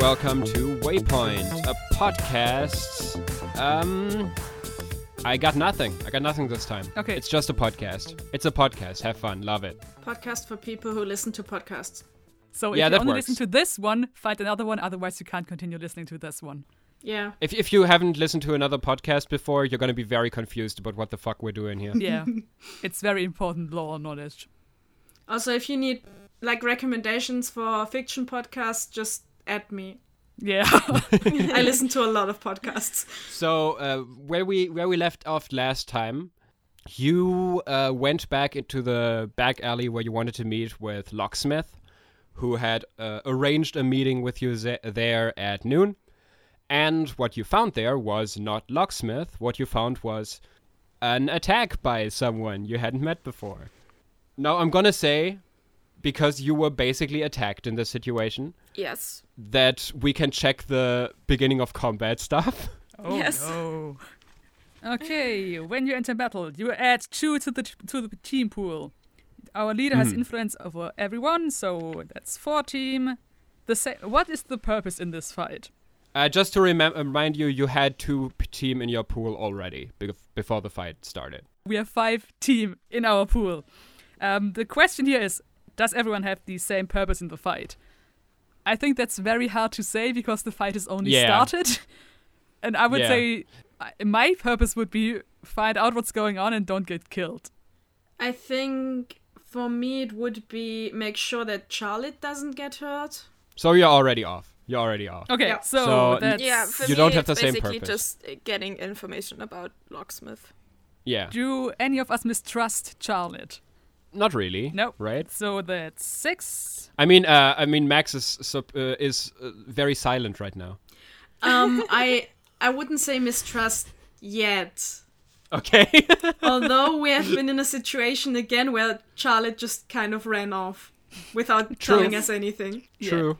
Hello and welcome to Waypoint, a podcast. Um, I got nothing. I got nothing this time. Okay. It's just a podcast. It's a podcast. Have fun. Love it. Podcast for people who listen to podcasts. So if Yeah, you that only works. listen to this one, find another one. Otherwise, you can't continue listening to this one. Yeah. If, if you haven't listened to another podcast before, you're going to be very confused about what the fuck we're doing here. Yeah, it's very important law knowledge. Also, if you need like recommendations for fiction podcasts, just add me. Yeah, I listen to a lot of podcasts. So uh, where we where we left off last time, you uh, went back into the back alley where you wanted to meet with Locksmith, who had uh, arranged a meeting with you ze- there at noon. And what you found there was not Locksmith. What you found was an attack by someone you hadn't met before. Now I'm gonna say, because you were basically attacked in this situation, Yes. that we can check the beginning of combat stuff. Oh Yes. no. Okay, when you enter battle, you add two to the to the team pool. Our leader has Mhm. influence over everyone, so that's four team. The sa- what is the purpose in this fight? Uh, just to remem- remind you, you had two p- team in your pool already be- before the fight started. We have five team in our pool. Um, the question here is, does everyone have the same purpose in the fight? I think that's very hard to say because the fight is only Yeah. started. And I would Yeah. say my purpose would be find out what's going on and don't get killed. I think for me it would be make sure that Charlotte doesn't get hurt. So you're already off. You're already off. Okay, Yeah. so, So, that's yeah, for You me, don't have it's the same basically purpose. just uh, getting information about Locksmith. Yeah. do any of us mistrust Charlotte? Not really. No. Right. So that's six. I mean, uh, I mean, Max is sup- uh, is uh, very silent right now. Um, I I wouldn't say mistrust yet. Okay. Although we have been in a situation again where Charlotte just kind of ran off without True. telling us anything. Yeah. True.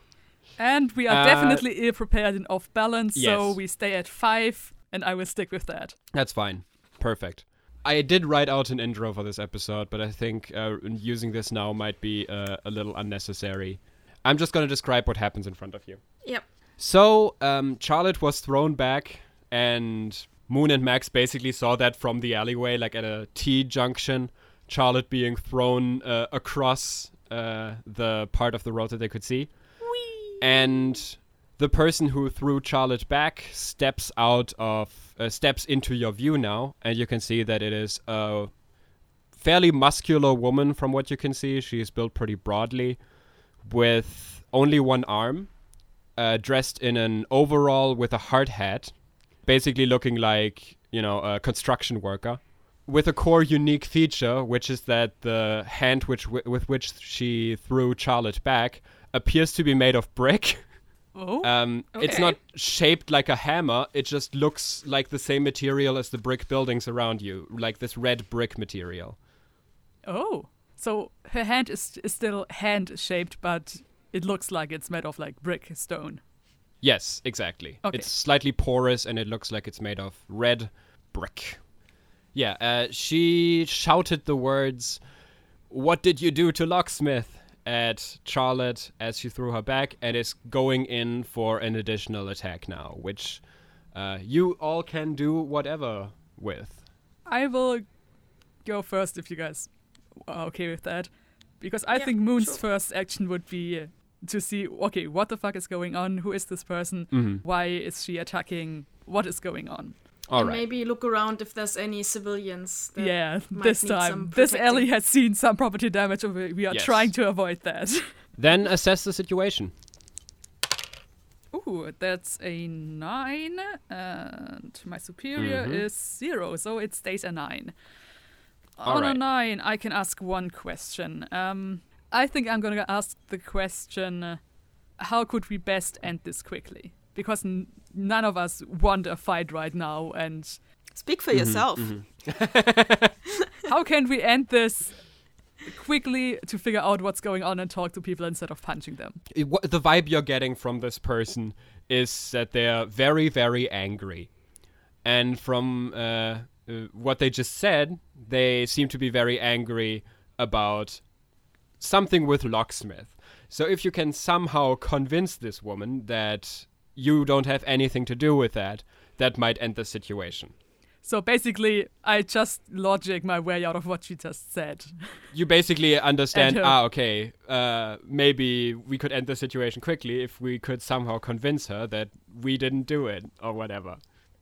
And we are Uh, definitely ill prepared and off balance, so we stay at five, and I will stick with that. That's fine. Perfect. I did write out an intro for this episode, but I think uh, using this now might be uh, a little unnecessary. I'm just going to describe what happens in front of you. Yep. So, um, Charlotte was thrown back, and Moon and Max basically saw that from the alleyway, like at a T junction. Charlotte being thrown uh, across uh, the part of the road that they could see. And the person who threw Charlotte back steps out of, uh, steps into your view now, and you can see that it is a fairly muscular woman from what you can see. She is built pretty broadly, with only one arm uh, dressed in an overall with a hard hat, basically looking like you know a construction worker, with a core unique feature, which is that the hand which with which she threw Charlotte back appears to be made of brick. Oh, Um, It's not shaped like a hammer. It just looks like the same material as the brick buildings around you, like this red brick material. oh. So her hand is, is still hand shaped, but it looks like it's made of like brick stone. Yes, exactly. Okay. It's slightly porous and it looks like it's made of red brick. Yeah, uh, she shouted the words, What did you do to Locksmith? At Charlotte as she threw her back and is going in for an additional attack now, which uh, you all can do whatever with. I will go first if you guys are okay with that. Because I Yeah, think Moon's sure. first action would be to see, okay, what the fuck is going on? Who is this person? Mhm. Why is she attacking? What is going on? All and right. maybe look around if there's any civilians. That yeah, might this need time. some This alley has seen some property damage, and we we are Yes. trying to avoid that. Then assess the situation. Ooh, that's a nine, and my superior Mhm. is zero, so it stays a nine. All On a nine, I can ask one question. Um, I think I'm gonna ask the question: uh, How could we best end this quickly? Because n- none of us want a fight right now, and Speak for Mhm, yourself. mhm. how can we end this quickly to figure out what's going on and talk to people instead of punching them? it- what the vibe you're getting from this person is that they're very very angry and from uh, uh, what they just said they seem to be very angry about something with locksmith So if you can somehow convince this woman that you don't have anything to do with that, that might end the situation. So basically, I just logic my way out of what she just said. You basically understand, her- ah, okay, uh, maybe we could end the situation quickly if we could somehow convince her that we didn't do it or whatever.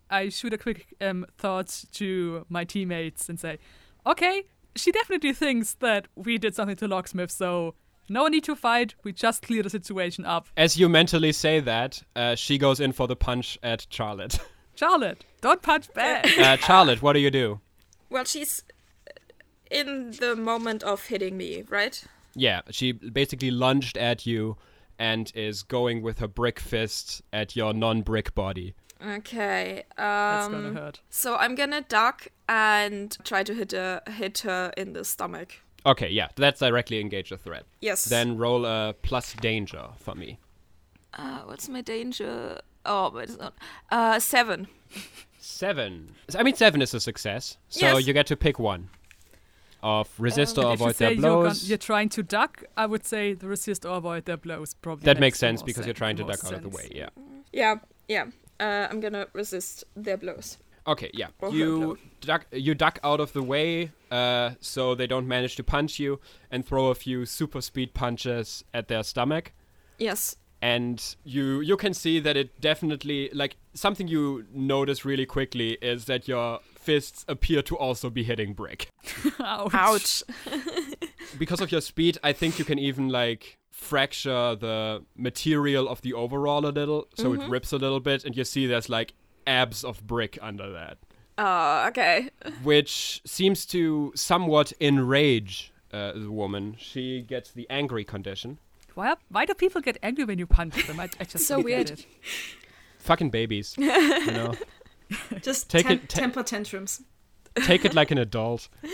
I shoot a quick um, thought to my teammates and say, okay, she definitely thinks that we did something to Locksmith, so no need to fight. We just clear the situation up. As you mentally say that, uh, she goes in for the punch at Charlotte. Charlotte, don't punch back. uh, Charlotte, what do you do? Well, she's in the moment of hitting me, right? Yeah, she basically lunged at you and is going with her brick fist at your non-brick body. Okay. That's Um, gonna hurt. So I'm gonna duck and try to hit her, hit her in the stomach. Okay, yeah, that's directly engage the threat. Yes. Then roll a plus danger for me. Uh, what's my danger? Oh, but it's not. Uh, seven. Seven. I mean, seven is a success, so Yes. you get to pick one. Of resist or And if you avoid say their you're, gon- blows. you're trying to duck, I would say the resist or avoid their blows probably. That makes the sense more because you're trying to more duck out of the way. Yeah. Yeah, yeah. Uh, I'm gonna resist their blows. Okay. Yeah. Or her You duck. You duck out of the way, uh, so they don't manage to punch you, and throw a few super speed punches at their stomach. Yes. and you you can see that it definitely like something you notice really quickly is that your fists appear to also be hitting brick Ouch. Ouch. because of your speed i think you can even like fracture the material of the overall a little so it rips a little bit and you see there's like abs of brick under that Oh, okay. which seems to somewhat enrage uh, the woman she gets the angry condition Why, why do people get angry when you punch them? I, I just So don't weird. it. fucking babies you know Just Take tem- it- ta- temper tantrums. take it like an adult.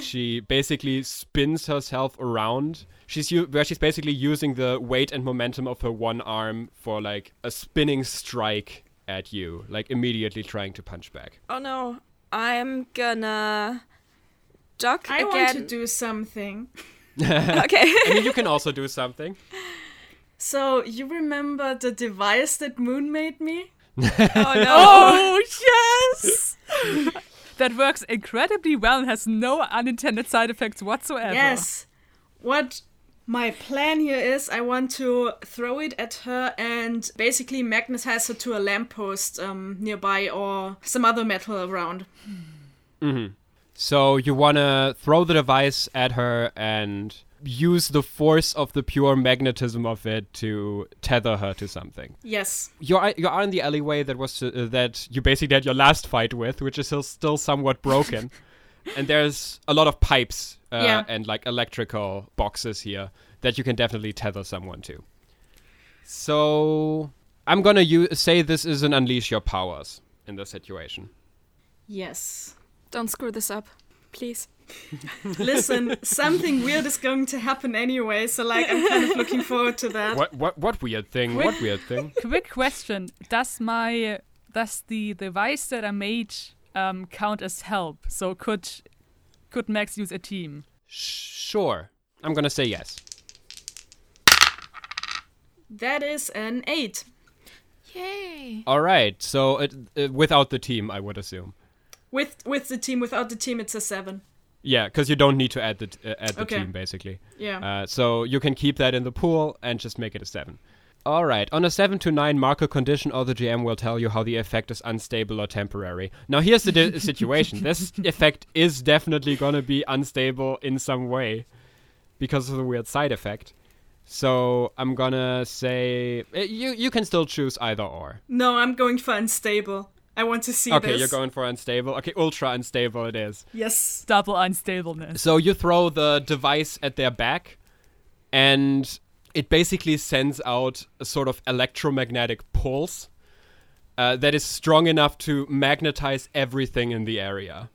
She basically spins herself around. She's u- where she's basically using the weight and momentum of her one arm for like a spinning strike at you, like immediately trying to punch back. Oh no. I'm gonna duck I again. want to do something. okay. I mean, you can also do something. So you remember the device that Moon made me? oh no. Oh, yes! that works incredibly well and has no unintended side effects whatsoever. Yes. What my plan here is I want to throw it at her and basically magnetize her to a lamppost um, nearby or some other metal around. So you wanna throw the device at her and use the force of the pure magnetism of it to tether her to something. Yes. you're you are in the alleyway that was uh, that you basically had your last fight with, which is still, still somewhat broken, and there's a lot of pipes uh, Yeah. and like electrical boxes here that you can definitely tether someone to. So I'm gonna u- say this is an unleash your powers in this situation. Yes. Don't screw this up. Please. Listen, something weird is going to happen anyway, so like I'm kind of looking forward to that. What what what weird thing? What weird thing? Quick question: Does my does the device that I made um, count as help? So could could Max use a team? Sure, I'm gonna say yes. That is an 8. Yay. All right, so it, uh, without the team, I would assume. With with the team, without the team it's a 7. Yeah, because you don't need to add the t- uh, add the Okay. team basically. Yeah. Uh, so you can keep that in the pool and just make it a seven. All right. On a seven to nine, marker condition, or the GM will tell you how the effect is unstable or temporary. Now, here's the di- situation. This effect is definitely gonna be unstable in some way because of the weird side effect. So I'm gonna say uh, you you can still choose either or. No, I'm going for unstable. I want to see Okay, this. you're going for unstable. Okay, ultra unstable it is. Yes. Double unstableness. So you throw the device at their back, and it basically sends out a sort of electromagnetic pulse uh, that is strong enough to magnetize everything in the area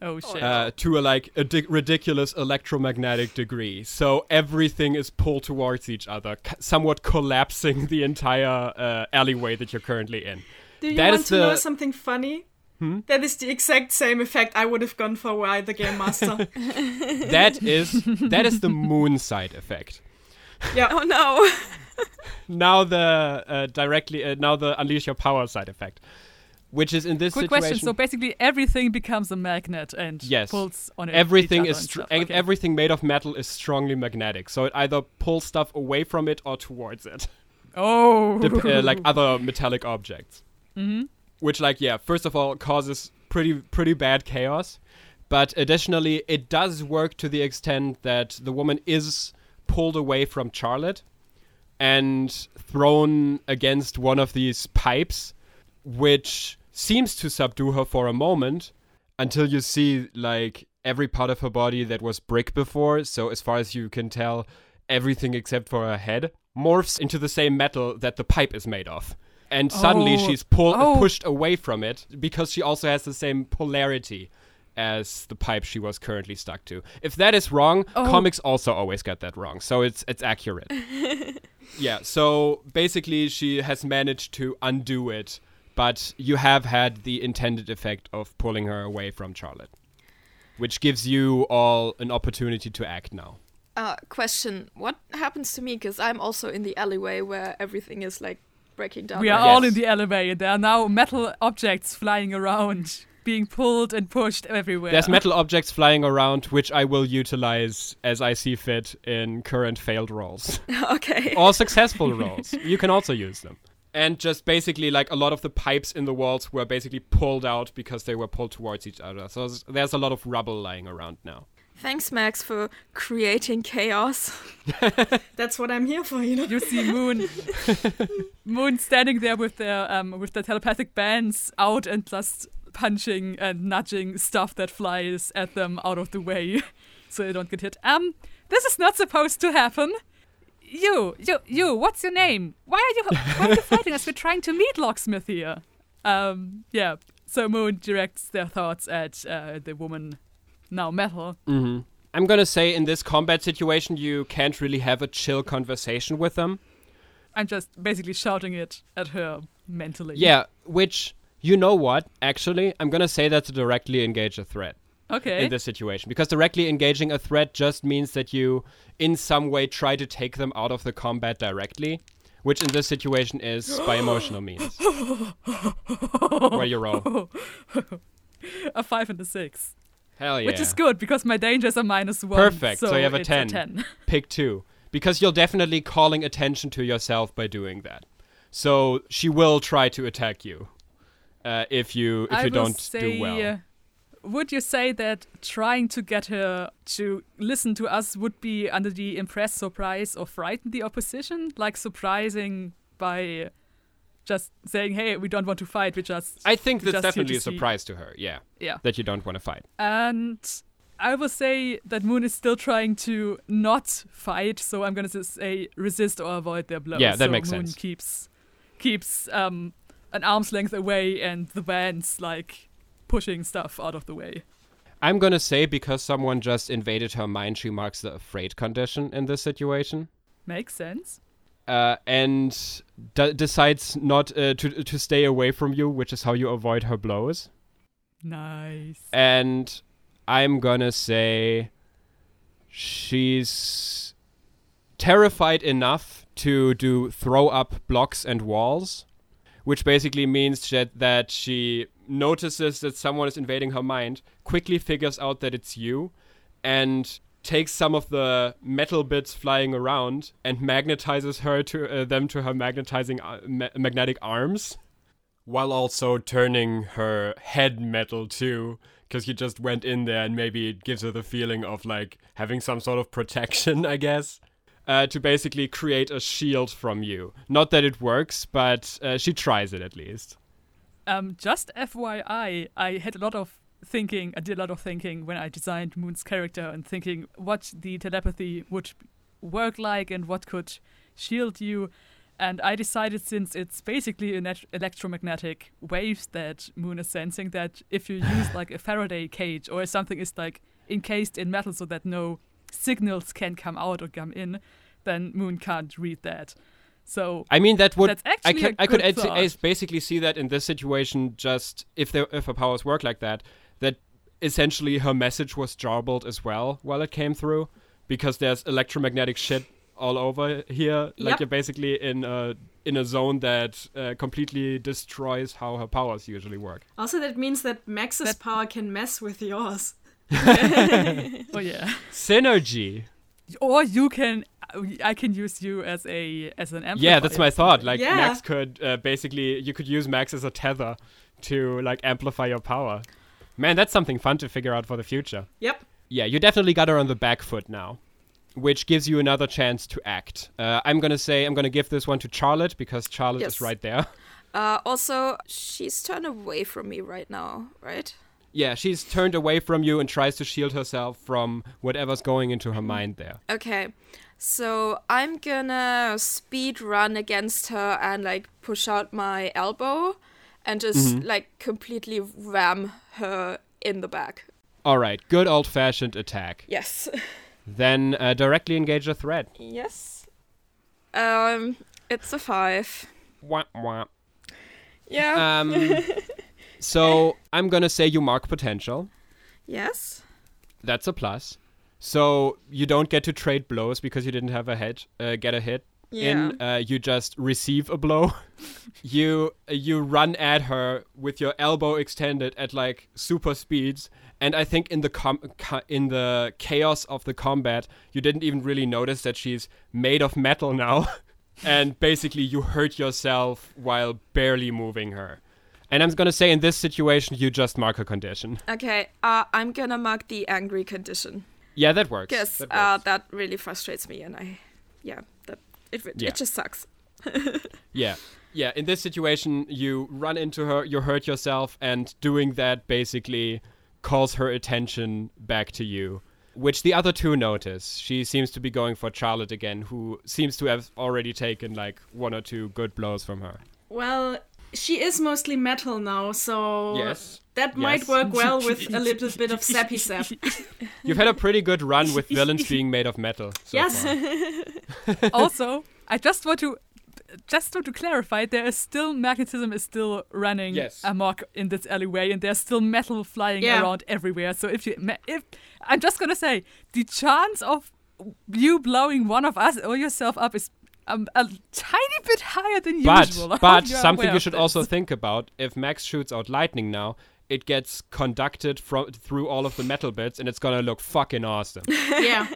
Oh shit! uh, to a like a di- ridiculous electromagnetic degree. So everything is pulled towards each other, c- somewhat collapsing the entire uh, alleyway that you're currently in. Do you That want is to know something funny? That is the exact same effect I would have gone for were I the game master. That is that is the moon side effect. Yeah. Oh no. now the uh, directly uh, now the unleash your power side effect, which is in this Quick situation. question. So basically, everything becomes a magnet and Yes. pulls on it. everything is str-. Okay. everything made of metal is strongly magnetic, so it either pulls stuff away from it or towards it, Oh. Dep- uh, like other metallic objects. hmm Which, like, yeah, first of all, causes pretty pretty bad chaos, but additionally, it does work to the extent that the woman is pulled away from Charlotte and thrown against one of these pipes, which seems to subdue her for a moment until you see like every part of her body that was brick before. So as far as you can tell, everything except for her head morphs into the same metal that the pipe is made of. And suddenly Oh. she's pulled Oh. pushed away from it because she also has the same polarity as the pipe she was currently stuck to. If that is wrong, Oh. comics also always get that wrong. So it's it's accurate. yeah, so basically she has managed to undo it, but you have had the intended effect of pulling her away from Charlotte, which gives you all an opportunity to act now. Uh, question: What happens to me? Because I'm also in the alleyway where everything is like breaking down. We are right? all Yes. in the elevator. There are now metal objects flying around, being pulled and pushed everywhere. There's metal objects flying around, which I will utilize as I see fit in current failed rolls. okay. or successful rolls. You can also use them. And just basically, like a lot of the pipes in the walls were basically pulled out because they were pulled towards each other. So there's- there's a lot of rubble lying around now. Thanks, Max, for creating chaos. That's what I'm here for, you know. You see Moon, Moon standing there with their um with their telepathic bands out and just punching and nudging stuff that flies at them out of the way, so they don't get hit. Um, this is not supposed to happen. You, you, you. What's your name? Why are you? Why are you fighting us? We're trying to meet Locksmith here. Um, yeah. So Moon directs their thoughts at uh, the woman, now metal. Mm-hmm. I'm gonna say in this combat situation, you can't really have a chill conversation with them. I'm just basically shouting it at her mentally. Yeah, which you know what? Actually, I'm gonna say that to directly engage a threat. Okay. in this situation because directly engaging a threat just means that you in some way try to take them out of the combat directly which in this situation is by emotional means where you roll a five and a six. hell yeah Which is good because my dangers are minus one. Perfect, so you have a it's 10. 10. pick two because you're definitely calling attention to yourself by doing that so she will try to attack you uh, if you if I you don't say, do well uh, would you say that trying to get her to listen to us would be under the impress, surprise, or frighten the opposition? Like surprising by just saying, "Hey, we don't want to fight. We just i think that's definitely a surprise to her yeah yeah." that you don't want to fight And I will say that Moon is still trying to not fight, so I'm gonna say resist or avoid their blows. Yeah, that so makes Moon sense. keeps keeps um an arm's length away, and the band's like pushing stuff out of the way. I'm gonna say because someone just invaded her mind, she marks the afraid condition in this situation, Makes sense. uh, and d- decides not uh, to to stay away from you, which is how you avoid her blows. Nice. And I'm gonna say she's terrified enough to do throw up blocks and walls, which basically means that, that she notices that someone is invading her mind, quickly figures out that it's you, and takes some of the metal bits flying around and magnetizes her to uh, them to her magnetizing uh, ma- magnetic arms while also turning her head metal too because you just went in there and maybe it gives her the feeling of like having some sort of protection i guess uh, to basically create a shield from you not that it works but uh, she tries it at least Um, just FYI, I had a lot of thinking. I did a lot of thinking when I designed Moon's character and thinking what the telepathy would work like and what could shield you. And I decided since it's basically electromagnetic waves that Moon is sensing, that if you use like a Faraday cage or something is like encased in metal so that no signals can come out or come in, then Moon can't read that. So i mean that would That's i actually could a i could good ad- thought. I basically see that in this situation just if there if her powers work like that that essentially her message was jarbled as well while it came through because there's electromagnetic shit all over here. Like Yep. you're basically in a in a zone that uh, completely destroys how her powers usually work. Also, that means that Max's That- power can mess with yours. Oh yeah. Synergy. Or you can, I can use you as a as an amplifier. Yeah, that's my thought. Like Yeah. Max could uh, basically you could use Max as a tether to like amplify your power. Man, that's something fun to figure out for the future. Yep. Yeah, you definitely got her on the back foot now, which gives you another chance to act. Uh, I'm gonna say I'm gonna give this one to Charlotte because Charlotte Yes. is right there. Uh, also, she's turned away from me right now, right? Yeah, she's turned away from you and tries to shield herself from whatever's going into her mind there. Okay. So I'm gonna speed run against her and like push out my elbow and just Mhm. like completely ram her in the back. All right, good old fashioned attack. Yes. Then uh, directly engage a threat. yes. Um, it's a five. Wah, wah. Yeah. Um, so I'm gonna say you mark potential. yes. That's a plus. So you don't get to trade blows because you didn't have a hit. Uh, get a hit. Yeah. In uh, you just receive a blow. you you run at her with your elbow extended at like super speeds, and I think in the com- ca- in the chaos of the combat, you didn't even really notice that she's made of metal now, and basically you hurt yourself while barely moving her. And I'm gonna say in this situation, you just mark a condition. Okay. Uh, I'm gonna mark the angry condition Yeah, that works. Yes, That uh, that really frustrates me, and I, yeah, that it it, Yeah. it just sucks. Yeah. Yeah, in this situation, you run into her, you hurt yourself, and doing that basically calls her attention back to you, which the other two notice. She seems to be going for Charlotte again, who seems to have already taken like one or two good blows from her. Well, she is mostly metal now, so Yes. that might work well with a little bit of sappy sap. You've had a pretty good run with villains being made of metal. So Yes. far. also, I just want to just want to clarify there is still magnetism is still running Yes. amok in this alleyway and there's still metal flying Yeah. around everywhere so if you if i'm just gonna say the chance of you blowing one of us or yourself up is um, a tiny bit higher than But usual I but something you should also think about: if Max shoots out lightning now, it gets conducted from through all of the metal bits, and it's gonna look fucking awesome. yeah.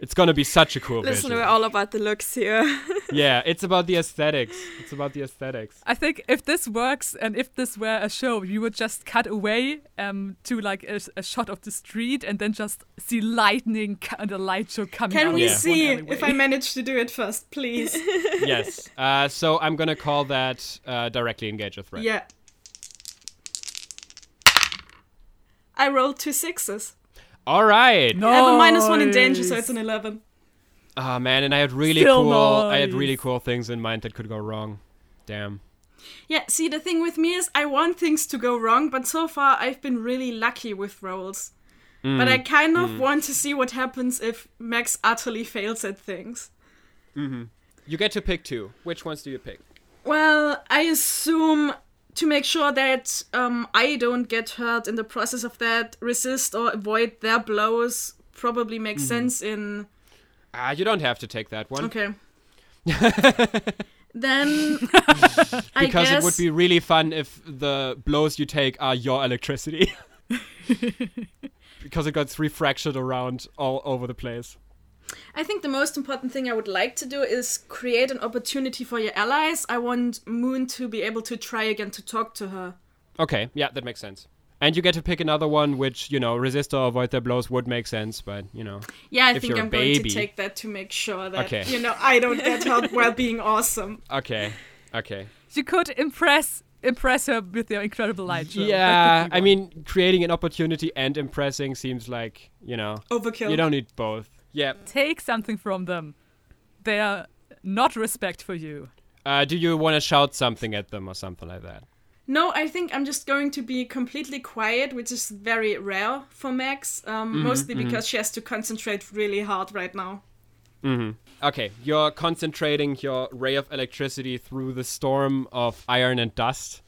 It's gonna be such a cool Listen, visual. we're all about the looks here. yeah, it's about the aesthetics. It's about the aesthetics. I think if this works and if this were a show, you would just cut away um, to like a, a shot of the street and then just see lightning and a light show coming Can of we Yeah. see alleyway. if I manage to do it first, please? yes. Uh, so I'm gonna call that uh, directly engage a threat. yeah. I rolled two sixes. All right. No. I have a minus one in danger, so it's an 11. Oh man, and I had really Still cool. I had really cool things in mind that could go wrong. Damn. Yeah, see, the thing with me is I want things to go wrong, but so far I've been really lucky with rolls. But I mm. kind of mm. want to see what happens if Max utterly fails at things. Mm-hmm. You get to pick two. Which ones do you pick? Well, I assume to make sure that um, I don't get hurt in the process of that, resist or avoid their blows probably makes sense in. Ah, you don't have to take that one Okay. then I because guess it would be really fun if the blows you take are your electricity. because it gets refracted around all over the place. I think the most important thing I would like to do is create an opportunity for your allies. I want Moon to be able to try again to talk to her. Okay, yeah, that makes sense. And you get to pick another one, which you know, resist or avoid their blows would make sense, but you know, Yeah, I If think you're a I'm going to take that to make sure that Okay. you know I don't get hurt while being awesome. okay, okay. You could impress impress her with your incredible light show. Yeah, I mean, creating an opportunity and impressing seems like you know, Overkill. you don't need both. Yeah. take something from them. They are not respect for you. Uh, do you want to shout something at them or something like that? No, I think I'm just going to be completely quiet, which is very rare for Max. Um, mostly because she has to concentrate really hard right now. Okay, you're concentrating your ray of electricity through the storm of iron and dust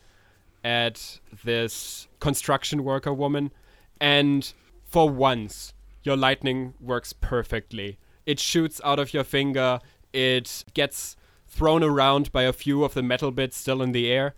at this construction worker woman, and for once, your lightning works perfectly. It shoots out of your finger it gets thrown around by a few of the metal bits still in the air,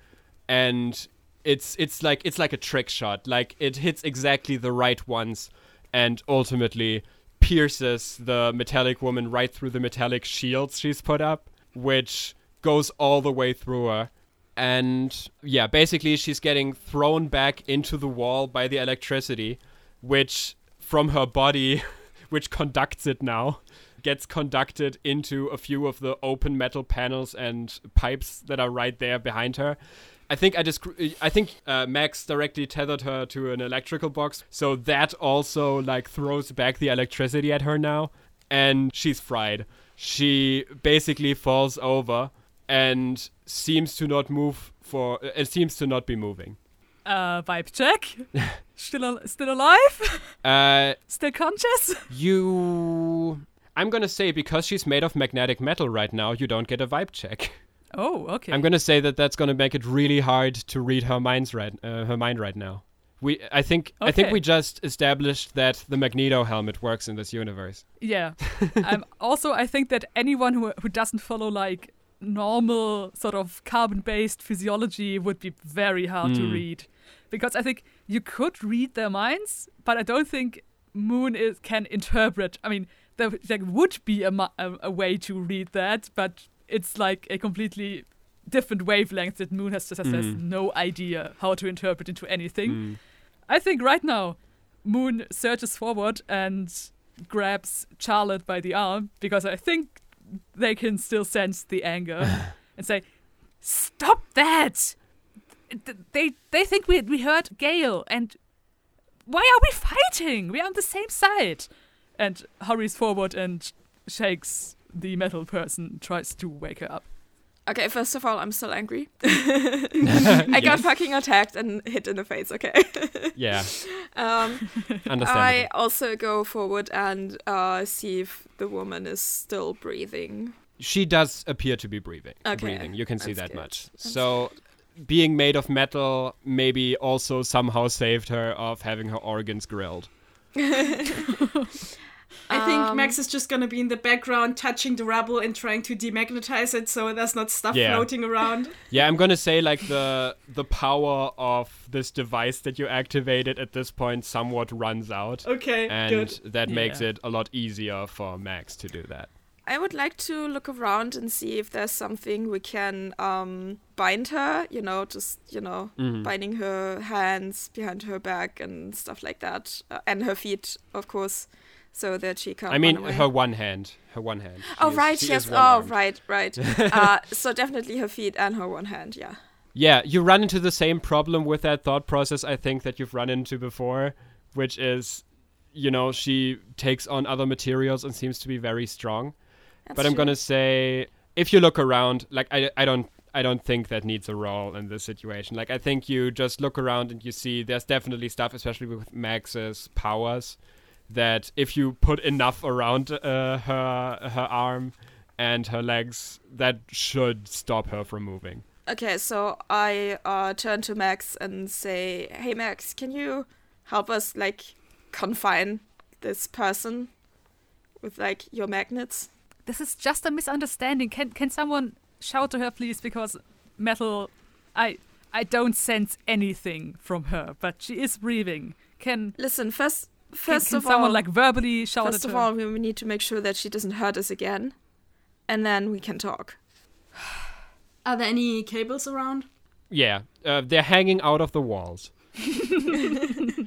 and it's it's like it's like a trick shot. Like it hits exactly the right ones, and ultimately pierces the metallic woman right through the metallic shields she's put up, which goes all the way through her. And yeah, basically she's getting thrown back into the wall by the electricity, which from her body, which conducts it now, gets conducted into a few of the open metal panels and pipes that are right there behind her. I think I just I think uh, Max directly tethered her to an electrical box, so that also like throws back the electricity at her now, and she's fried. She basically falls over and seems to not move for. Uh, it seems to not be moving. Uh, vibe check. still, al- still alive? Uh, still conscious? you. I'm gonna say because she's made of magnetic metal right now, you don't get a vibe check. Oh, okay. I'm gonna say that that's gonna make it really hard to read her mind's right, uh, her mind right now. We, I think, okay. I think we just established that the Magneto helmet works in this universe. Yeah. um, also, I think that anyone who, who doesn't follow like normal sort of carbon based physiology would be very hard to Hmm. read. Because I think you could read their minds, but I don't think Moon is, can interpret. I mean, there, there would be a, a, a way to read that, but it's like a completely different wavelength that Moon has just has Mm. no idea how to interpret into anything. Mm. I think right now, Moon surges forward and grabs Charlotte by the arm because I think they can still sense the anger and say, "Stop that! Th- They they think we we hurt Gale, and why are we fighting? We're on the same side." And hurries forward and shakes the metal person, tries to wake her up. Okay, first of all, I'm still angry. I got fucking attacked and hit in the face. Okay. Yeah, um, understandable. I also go forward and uh, see if the woman is still breathing. she does appear to be breathing. Okay, Breathing. You can see that's that good. much. That's So, being made of metal maybe also somehow saved her of having her organs grilled. I think Um, Max is just gonna be in the background touching the rubble and trying to demagnetize it so there's not stuff Yeah. floating around. Yeah, I'm gonna say like the the power of this device that you activated at this point somewhat runs out, Okay, and good. that makes Yeah. it a lot easier for Max to do that. I would like to look around and see if there's something we can um, bind her, you know, just, you know, Mhm. binding her hands behind her back and stuff like that. Uh, and her feet, of course, so that she can't I mean, her one hand, her one hand. She Oh, is- right, yes. Oh, right, right. uh, so definitely her feet and her one hand, yeah. Yeah, you run into the same problem with that thought process I think that you've run into before, which is, you know, she takes on other materials and seems to be very strong. That's but I'm true. gonna say if you look around, like I, I don't I don't think that needs a role in this situation. Like I think you just look around and you see there's definitely stuff, especially with Max's powers, that if you put enough around uh, her her arm and her legs, that should stop her from moving. Okay, so I uh, turn to Max and say, "Hey, Max, can you help us like confine this person with like your magnets?" This is just a misunderstanding. Can can someone shout to her, please? Because metal, I I don't sense anything from her, but she is breathing. Can Listen, first, can, first can of someone all, like verbally shout first at of her? all, we need to make sure that she doesn't hurt us again, and then we can talk. Are there any cables around? Yeah, uh, they're hanging out of the walls. I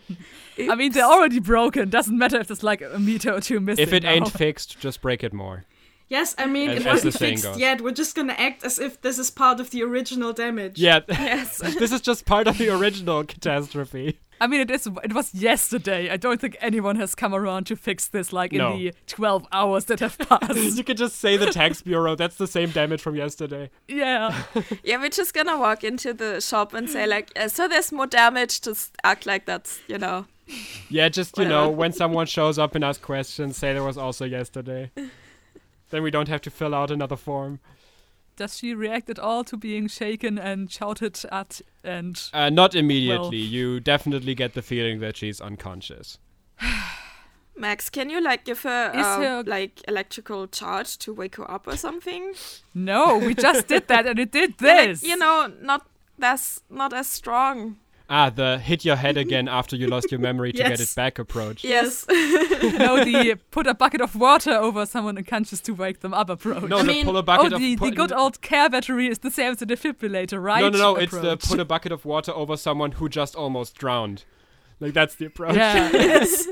mean, they're already broken. Doesn't matter if there's like a meter or two missing. If it now. ain't fixed, just break it more. Yes, I mean As- it wasn't fixed goes. yet. We're just gonna act as if this is part of the original damage. Yeah, Yes. this is just part of the original catastrophe. I mean, it is. It was yesterday. I don't think anyone has come around to fix this like in the 12 hours that have passed. you could just say the tax bureau. That's the same damage from yesterday. yeah. yeah, we're just gonna walk into the shop and say like, uh, "So there's more damage." Just act like that's, you know. Yeah, just you know, when someone shows up and asks questions, say there was also yesterday. Then we don't have to fill out another form. Does she react at all to being shaken and shouted at? And Uh, not immediately. you definitely get the feeling that she's unconscious. Max, can you like give her, uh, her- like electrical charge to wake her up or something? No, we just did that and it did Yeah, like, this. you know, not that's not as strong. Ah, the hit your head again after you lost your memory to get it back approach. Yes. no, the put a bucket of water over someone unconscious to wake them up approach. No, I the mean- pull a oh, bucket of the, the good old care battery is the same as the defibrillator, right? No, no, no. It's the put a bucket of water over someone who just almost drowned. Like that's the approach. Yeah, Yes.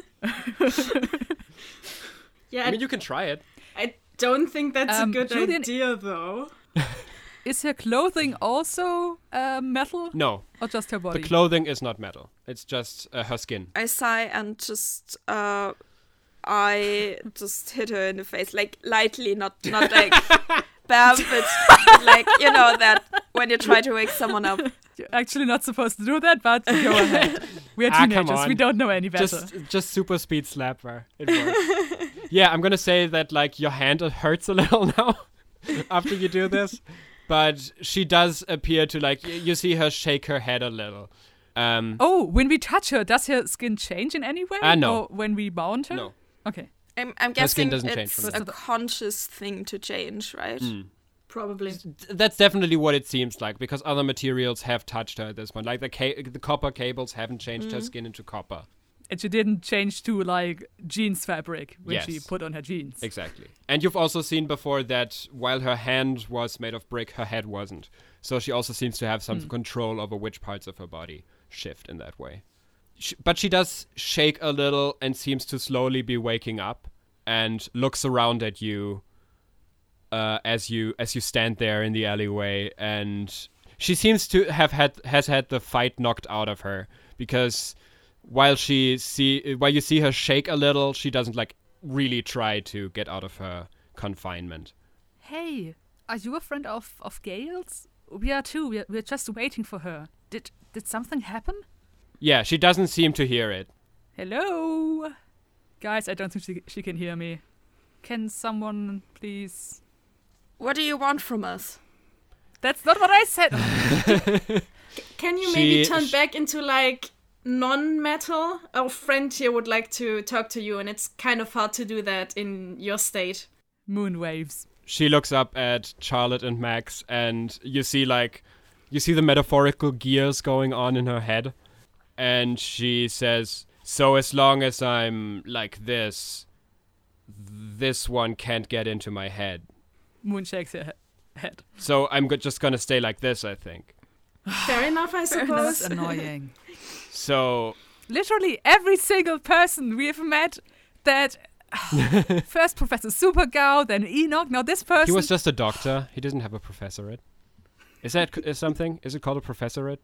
yeah, I mean, you can try it. I don't think that's Um, a good Julian- idea, though. Is her clothing also uh, metal No, or just her body? the clothing is not metal. It's just uh, her skin. I sigh and just uh I just hit her in the face, like lightly, not not like bam, but, but like you know that when you try to wake someone up. You're actually not supposed to do that, but go ahead. We're Ah, teenagers. We don't know any better. Just, just super speed slap her. Yeah, I'm gonna say that like your hand hurts a little now after you do this, but she does appear to like you see her shake her head a little. Um, oh, when we touch her, does her skin change in any way? Ah, no. Or when we mount her? no. Okay. I'm, I'm Her skin guessing doesn't it's from a conscious thing to change, right? Hmm. Probably. That's definitely what it seems like because other materials have touched her at this point. Like the ca- the copper cables haven't changed her skin into copper. And she didn't change to like jeans fabric when she put on her jeans. Exactly. And you've also seen before that while her hand was made of brick, her head wasn't. So she also seems to have some control over which parts of her body shift in that way. Sh- but she does shake a little and seems to slowly be waking up and looks around at you uh, as you as you stand there in the alleyway and she seems to have had has had the fight knocked out of her because while she see while you see her shake a little she doesn't like really try to get out of her confinement Hey, are you a friend of of Gail's? We are too. We're, we're just waiting for her. Did did something happen? yeah she doesn't seem to hear it Hello, guys. I don't think she she can hear me. Can someone please? What do you want from us? That's not what I said. Can you She- maybe turn sh- back into like non-metal? Our friend here would like to talk to you, and it's kind of hard to do that in your state. Moon waves. she looks up at charlotte and max and you see like you see the metaphorical gears going on in her head and she says so as long as i'm like this this one can't get into my head Moon shakes her head. so i'm go- just gonna stay like this i think Fair enough, I That's suppose. annoying. so Literally every single person we've met that first Professor Supergao, then Enoch, now this person. he was just a doctor he didn't have a professorate is that something is it called a professorate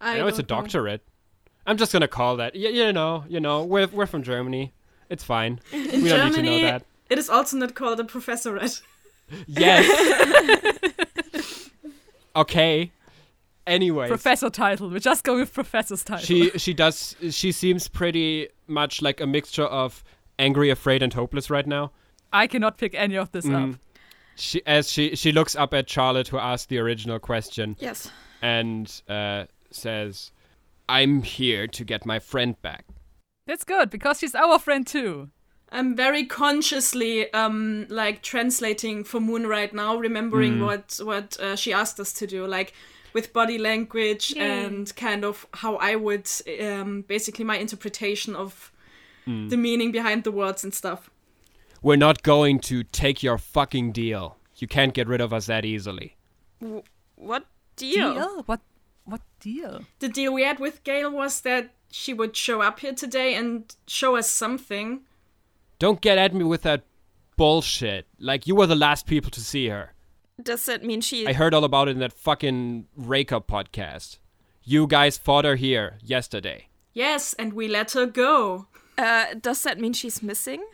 I know it's a don't know. doctorate. I'm just gonna call that. Y- you know, you know, we're we're from Germany. It's fine. In we don't need to Germany, know that. it is also not called a professorate. Yes. okay. Anyway, Professor title. We're just going with Professor's title. she she does she seems pretty much like a mixture of angry, afraid, and hopeless right now. I cannot pick any of this Mm. up. She as she she looks up at Charlotte, who asked the original question, Yes. and uh, says, "I'm here to get my friend back." That's good because she's our friend too. I'm very consciously um like translating for Moon right now, remembering Mm. what what uh, she asked us to do, like with body language Yay. and kind of how I would um basically my interpretation of Mm. the meaning behind the words and stuff. We're not going to take your fucking deal. You can't get rid of us that easily. W- what deal? What? What deal? The deal we had with Gail was that she would show up here today and show us something. Don't get at me with that bullshit. Like you were the last people to see her. Does that mean she? I heard all about it in that fucking Rake Up podcast. You guys fought her here yesterday. Yes, and we let her go. uh, does that mean she's missing?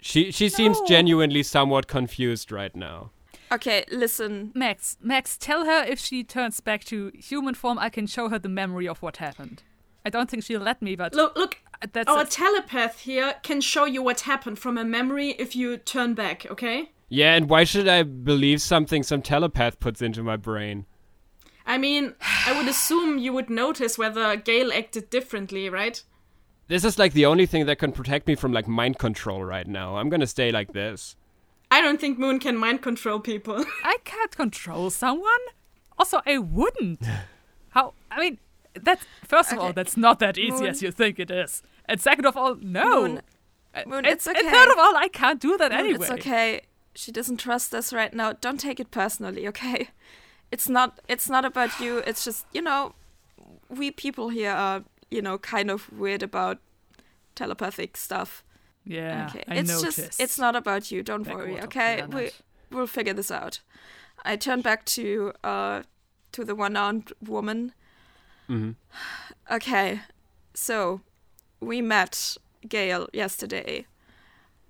She she seems genuinely somewhat confused right now. Okay, listen. Max, Max, tell her if she turns back to human form, I can show her the memory of what happened. I don't think she'll let me, but Look, look, that's our it. telepath here can show you what happened from a memory if you turn back, okay? Yeah, and why should I believe something some telepath puts into my brain? I mean, I would assume you would notice whether Gail acted differently, right? This is like the only thing that can protect me from like mind control right now. I'm gonna stay like this. I don't think Moon can mind control people. I can't control someone. Also, I wouldn't. How? I mean, that's first of all, that's not that easy Moon. as you think it is. And second of all, no. Moon, Uh, Moon, and, it's and third of all, I can't do that Moon, anyway. It's okay. She doesn't trust us right now. Don't take it personally, okay? It's not it's not about you. It's just, you know, we people here are, you know, kind of weird about telepathic stuff. Yeah, okay. I it's noticed. just it's not about you. Don't Backward worry, okay? We we'll figure this out. I turn back to uh to the one-armed woman. Mm-hmm. Okay, so we met Gail yesterday,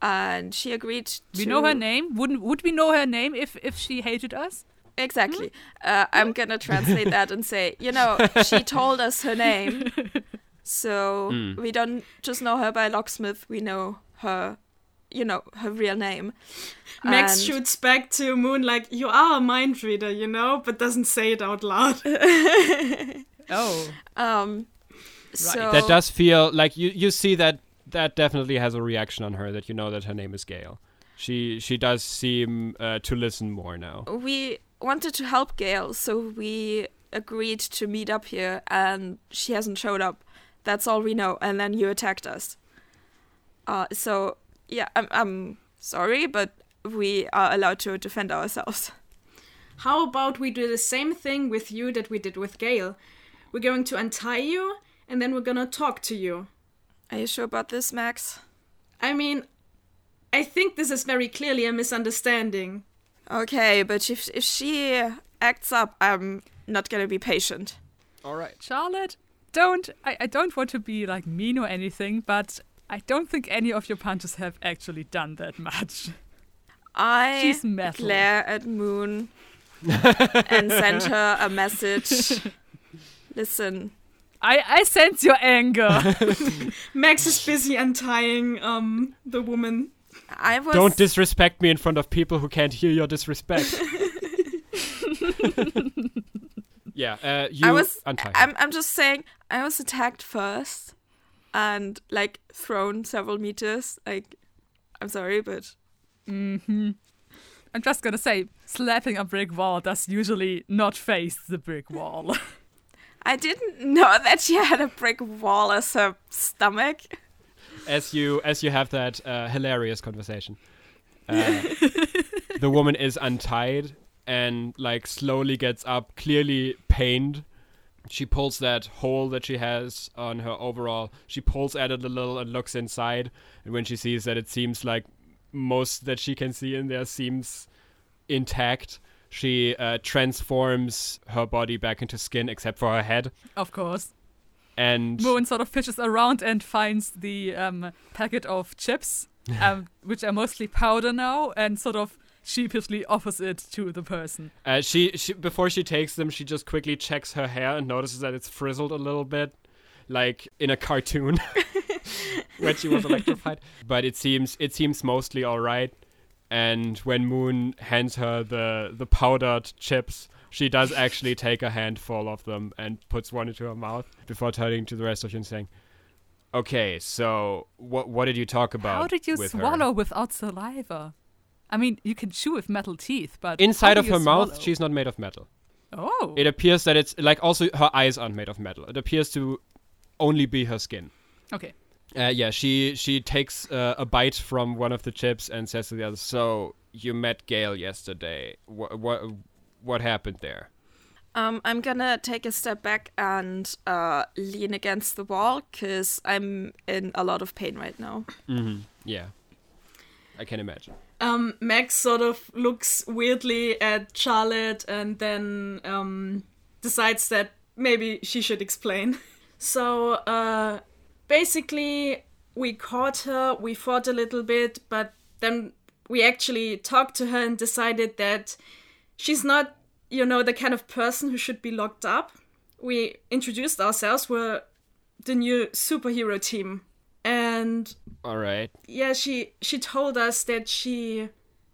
and she agreed to. We know her name. Wouldn't would we know her name if if she hated us? Exactly. Uh, I'm gonna translate that and say, you know, she told us her name, so Mm. we don't just know her by locksmith. We know her, you know, her real name. Max And- shoots back to Moon like, you are a mind reader, you know, but doesn't say it out loud. Oh, Um, so That does feel like you. You see that that definitely has a reaction on her. That you know that her name is Gail. She she does seem uh, to listen more now. we wanted to help Gail, so we agreed to meet up here, and she hasn't showed up. That's all we know. And then you attacked us. Uh, so yeah, I'm I'm sorry, but we are allowed to defend ourselves. How about we do the same thing with you that we did with Gail? We're going to untie you, and then we're gonna talk to you. Are you sure about this, Max? I mean, I think this is very clearly a misunderstanding. Okay, but if if she acts up, I'm not gonna be patient. All right. Charlotte, don't. I, I don't want to be like mean or anything, but I don't think any of your punches have actually done that much. I She's metal. glare at Moon and send her a message. Listen, I I sense your anger. Max is busy untying um the woman. I was Don't disrespect me in front of people who can't hear your disrespect. yeah, uh, you I was untie her. I'm I'm just saying I was attacked first and like thrown several meters. Like I'm sorry, but hmm I'm just gonna say, slapping a brick wall does usually not face the brick wall. I didn't know that she had a brick wall as her stomach. as you as you have that uh, hilarious conversation. Uh, the woman is untied and like slowly gets up, clearly pained. She pulls that hole that she has on her overall. She pulls at it a little and looks inside. And when she sees that it seems like most that she can see in there seems intact, she uh, transforms her body back into skin except for her head. of course. And Moon sort of fishes around and finds the um, packet of chips, um, which are mostly powder now, and sort of sheepishly offers it to the person. Uh, she, she before she takes them, she just quickly checks her hair and notices that it's frizzled a little bit, like in a cartoon when she was electrified. But it seems it seems mostly all right. And when Moon hands her the the powdered chips, she does actually take a handful of them and puts one into her mouth before turning to the rest of you and saying, "Okay, so what what did you talk about? How did you with her?" swallow without saliva? I mean, you can chew with metal teeth, but Inside of her you mouth, she's not made of metal. oh, It appears that it's like also her eyes aren't made of metal. It appears to only be her skin. okay. Uh, yeah, she she takes uh, a bite from one of the chips and says to the other, "So you met Gail yesterday? What what what happened there?" Um, I'm gonna take a step back and uh, lean against the wall because I'm in a lot of pain right now. Mm-hmm. Yeah, I can imagine. Um, Max sort of looks weirdly at Charlotte and then um, decides that maybe she should explain. So, uh, basically, we caught her, we fought a little bit, but then we actually talked to her and decided that she's not, you know, the kind of person who should be locked up. We introduced ourselves, we're the new superhero team. And All right. yeah, she she told us that she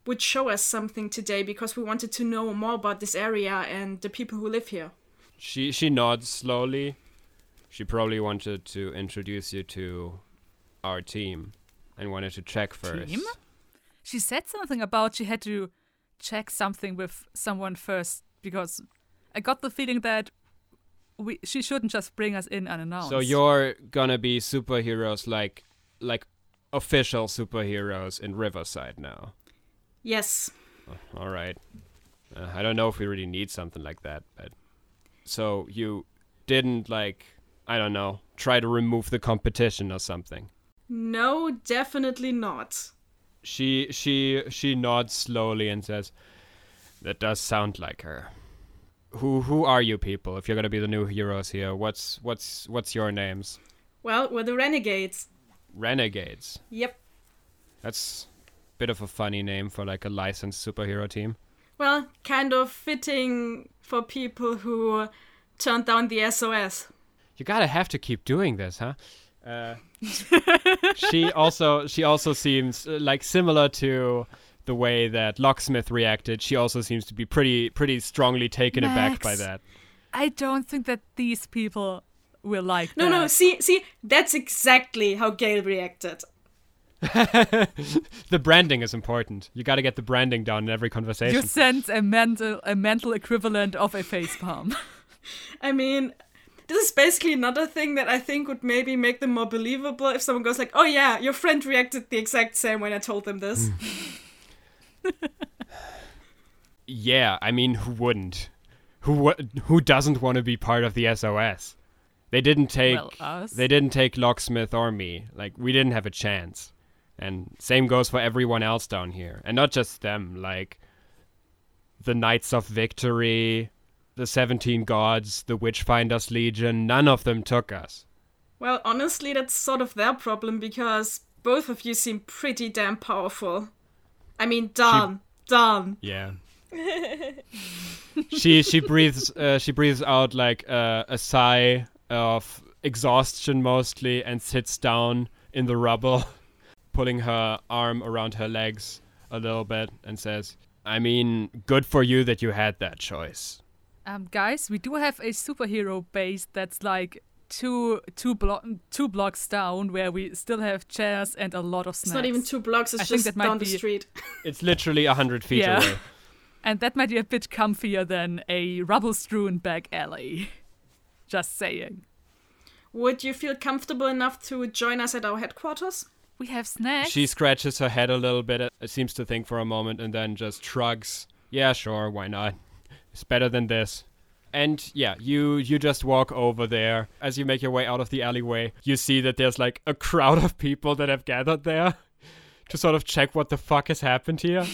would show us something today because we wanted to know more about this area and the people who live here. She she nods slowly. She probably wanted to introduce you to our team and wanted to check first. Team? She said something about she had to check something with someone first because I got the feeling that we she shouldn't just bring us in unannounced. So you're gonna be superheroes like like official superheroes in Riverside now. Yes. Oh, all right. Uh, I don't know if we really need something like that, but so you didn't like I don't know try to remove the competition or something. No, definitely not. She she she nods slowly and says, "That does sound like her." Who who are you people? If you're gonna be the new heroes here, what's what's what's your names? Well, we're the renegades. Renegades. Yep. That's a bit of a funny name for like a licensed superhero team. Well, kind of fitting for people who turned down the SOS. You gotta have to keep doing this, huh? Uh, she also she also seems uh, like similar to the way that Locksmith reacted. She also seems to be pretty pretty strongly taken aback by that. I don't think that these people will like No, that. no, see, see, that's exactly how Gail reacted. the branding is important. You got to get the branding down in every conversation. You conversation. sent a mental a mental equivalent of a facepalm. I mean, this is basically another thing that I think would maybe make them more believable if someone goes like, "Oh yeah, your friend reacted the exact same when I told them this." Hmm. yeah, I mean, who wouldn't? Who who doesn't want to be part of the SOS? They didn't take well, us. they didn't take Locksmith or me. Like we didn't have a chance. And same goes for everyone else down here. And not just them, like the Knights of Victory, the 17 Gods, the Witchfinders Legion, none of them took us. Well, honestly, that's sort of their problem because both of you seem pretty damn powerful. I mean, darn, darn. Yeah. she she breathes uh, she breathes out like uh, a sigh of exhaustion mostly and sits down in the rubble, pulling her arm around her legs a little bit and says, "I mean, good for you that you had that choice." Um, guys, we do have a superhero base that's like two two block two blocks down, where we still have chairs and a lot of snacks. It's not even two blocks, it's I just that might down the be- street. It's literally a hundred feet Yeah. away. and that might be a bit comfier than a rubble-strewn back alley. Just saying. Would you feel comfortable enough to join us at our headquarters? We have snacks. She scratches her head a little bit. It seems to think for a moment and then just shrugs. Yeah, sure, why not? It's better than this. And yeah, you you just walk over there. As you make your way out of the alleyway, you see that there's like a crowd of people that have gathered there to sort of check what the fuck has happened here.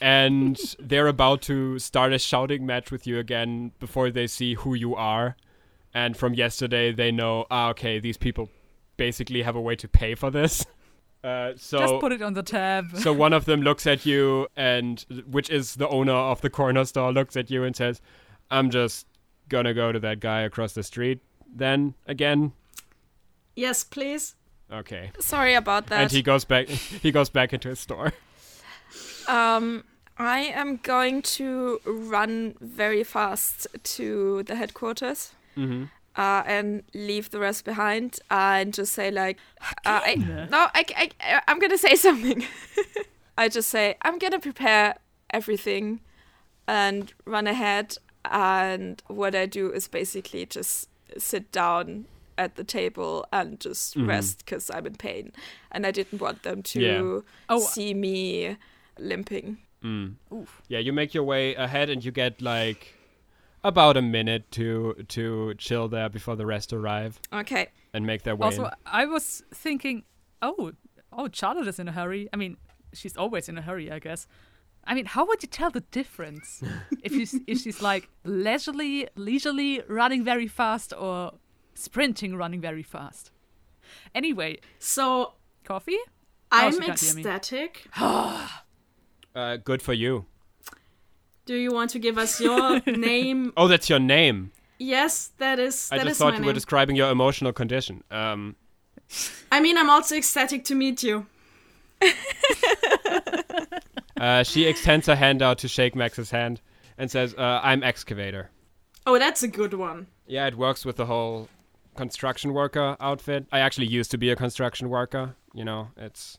and they're about to start a shouting match with you again before they see who you are. And from yesterday, they know, ah, okay, these people basically have a way to pay for this. Uh, so Just put it on the tab. so one of them looks at you and which is the owner of the corner store looks at you and says i'm just gonna go to that guy across the street then again Yes, please. okay Sorry about that. and he goes back he goes back into his store Um, I am going to run very fast to the headquarters mm-hmm. Uh, and leave the rest behind and just say like, uh, I, no, I, I, I'm gonna say something. I just say I'm gonna prepare everything and run ahead. And what I do is basically just sit down at the table and just Mhm. rest because I'm in pain, and I didn't want them to Yeah. Oh. see me limping. mm. Yeah you make your way ahead and you get like about a minute to to chill there before the rest arrive Okay. and make their way Also, in. I was thinking, oh, oh, Charlotte is in a hurry. I mean, she's always in a hurry, I guess. I mean, how would you tell the difference if you if she's like leisurely, leisurely running very fast or sprinting running very fast? Anyway, So coffee? I'm she can't hear me. ecstatic. uh, good for you Do you want to give us your name? oh that's your name Yes, that is. i just is thought you were describing your emotional condition um I mean, I'm also ecstatic to meet you. Uh, she extends her hand out to shake Max's hand and says, uh, "I'm excavator." Oh, that's a good one. Yeah, it works with the whole construction worker outfit. I actually used to be a construction worker. You know, it's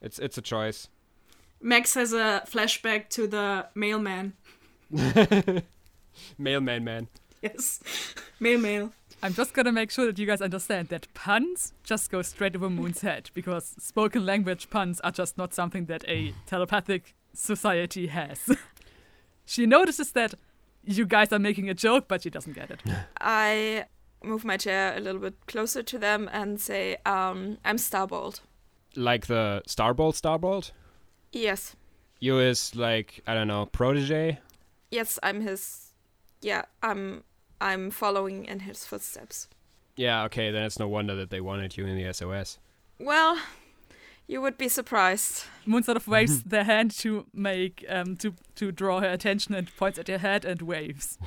it's it's a choice. Max has a flashback to the mailman. Mailman man. Yes. mail mail. I'm just gonna make sure that you guys understand that puns just go straight over Moon's head because spoken language puns are just not something that a telepathic society has. she notices that you guys are making a joke, but she doesn't get it. I move my chair a little bit closer to them and say, um, I'm Starbolt. Like the Starbolt Starbolt? Yes. You is like I don't know, protege? Yes, I'm his yeah, I'm I'm following in his footsteps. Yeah, okay, then it's no wonder that they wanted you in the SOS. Well, you would be surprised. Moon sort of waves their hand to make um to to draw her attention and points at your head and waves.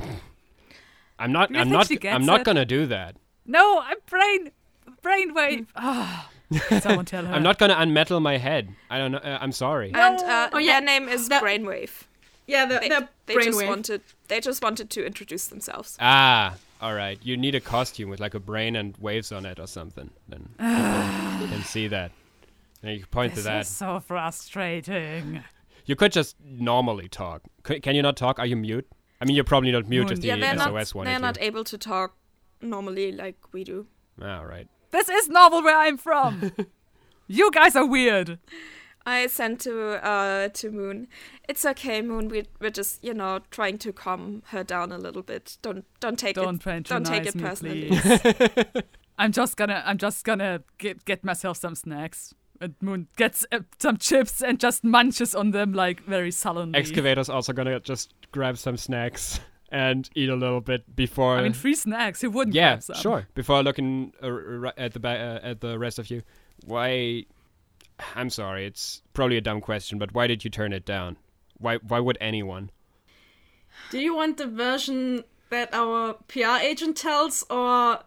I'm not I'm not I'm not it? gonna do that. No, I'm brain brainwave. Ah, someone tell her. I'm not gonna unmetal my head. I don't know. Uh, I'm sorry. And uh, Oh, yeah, their name is that- Brainwave. Yeah, the, They, the they just wanted they just wanted to introduce themselves. Ah, all right. You need a costume with like a brain and waves on it or something. Then you can see that. And you can point to This that. is so frustrating. You could just normally talk. C- can you not talk? Are you mute? I mean, you're probably not mute Moon- if the yeah, they're SOS not wanted they're not able to talk normally like we do. All right. This is normal where I'm from. you guys are weird. I sent to uh to Moon. It's okay, Moon. We we're just you know trying to calm her down a little bit. Don't don't take Don't it don't take it patronize me, personally. please. I'm just gonna I'm just gonna get get myself some snacks. And Moon gets uh, some chips and just munches on them like very sullenly. Excavator's also gonna just grab some snacks and eat a little bit before. I mean, free snacks. Who wouldn't yeah, grab some? sure. Before looking uh, at the ba- uh, at the rest of you, why? I'm sorry. It's probably a dumb question, but why did you turn it down? Why? Why would anyone? Do you want the version that our PR agent tells or